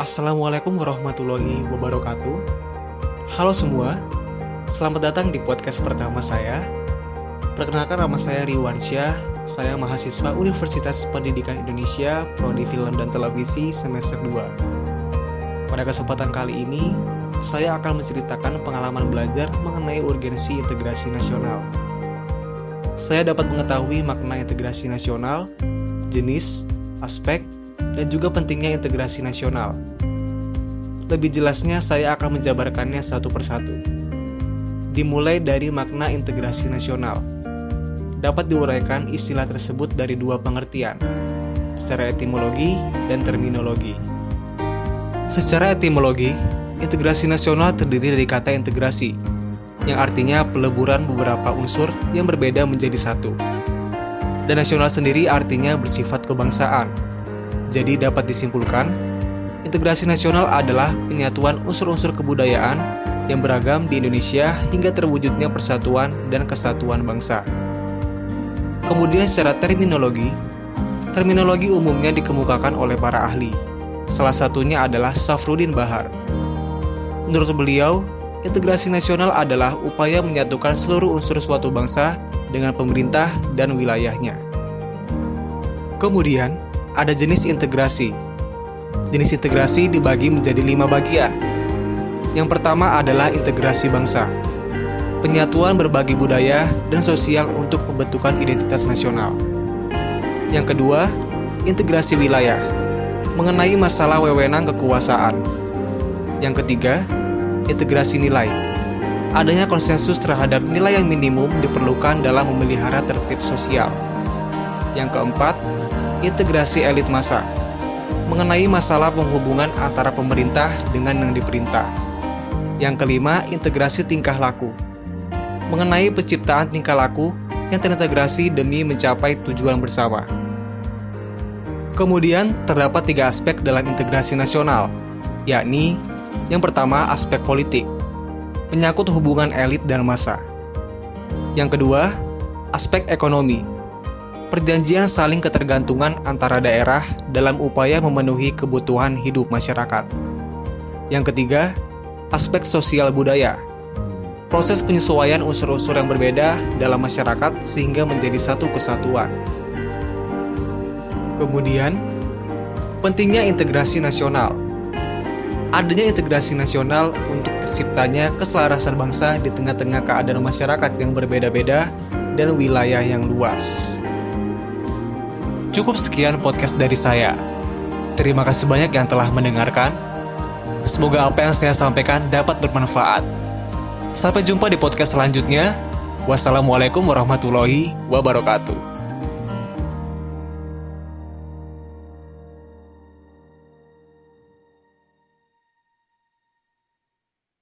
Assalamualaikum warahmatullahi wabarakatuh. Halo semua, selamat datang di podcast pertama saya. Perkenalkan nama saya Riwansyah, saya mahasiswa Universitas Pendidikan Indonesia, Prodi Film dan Televisi semester 2. Pada kesempatan kali ini, saya akan menceritakan pengalaman belajar mengenai urgensi integrasi nasional. Saya dapat mengetahui makna integrasi nasional, jenis, aspek, dan juga pentingnya integrasi nasional. Lebih jelasnya, saya akan menjabarkannya satu persatu. Dimulai dari makna integrasi nasional. Dapat diuraikan istilah tersebut dari dua pengertian, secara etimologi dan terminologi. Secara etimologi, integrasi nasional terdiri dari kata integrasi, yang artinya peleburan beberapa unsur yang berbeda menjadi satu. Dan nasional sendiri artinya bersifat kebangsaan. Jadi dapat disimpulkan, integrasi nasional adalah penyatuan unsur-unsur kebudayaan yang beragam di Indonesia hingga terwujudnya persatuan dan kesatuan bangsa. Kemudian secara terminologi, terminologi umumnya dikemukakan oleh para ahli. Salah satunya adalah Safrudin Bahar. Menurut beliau, integrasi nasional adalah upaya menyatukan seluruh unsur suatu bangsa dengan pemerintah dan wilayahnya. Kemudian, ada jenis integrasi. Jenis integrasi dibagi menjadi lima bagian. Yang pertama adalah integrasi bangsa. Penyatuan berbagai budaya dan sosial untuk pembentukan identitas nasional. Yang kedua, integrasi wilayah. Mengenai masalah wewenang kekuasaan. Yang ketiga, integrasi nilai. Adanya konsensus terhadap nilai yang minimum diperlukan dalam memelihara tertib sosial. Yang keempat, integrasi elit massa. Mengenai masalah penghubungan antara pemerintah dengan yang diperintah. Yang kelima, integrasi tingkah laku. Mengenai penciptaan tingkah laku yang terintegrasi demi mencapai tujuan bersama. Kemudian, terdapat tiga aspek dalam integrasi nasional, yakni yang pertama, aspek politik, menyangkut hubungan elit dan massa. Yang kedua, aspek ekonomi, perjanjian saling ketergantungan antara daerah dalam upaya memenuhi kebutuhan hidup masyarakat. Yang ketiga, aspek sosial budaya, proses penyesuaian unsur-unsur yang berbeda dalam masyarakat sehingga menjadi satu kesatuan. Kemudian, pentingnya integrasi nasional adanya integrasi nasional untuk terciptanya keselarasan bangsa di tengah-tengah keadaan masyarakat yang berbeda-beda dan wilayah yang luas. Cukup sekian podcast dari saya. Terima kasih banyak yang telah mendengarkan. Semoga apa yang saya sampaikan dapat bermanfaat. Sampai jumpa di podcast selanjutnya. Wassalamualaikum warahmatullahi wabarakatuh.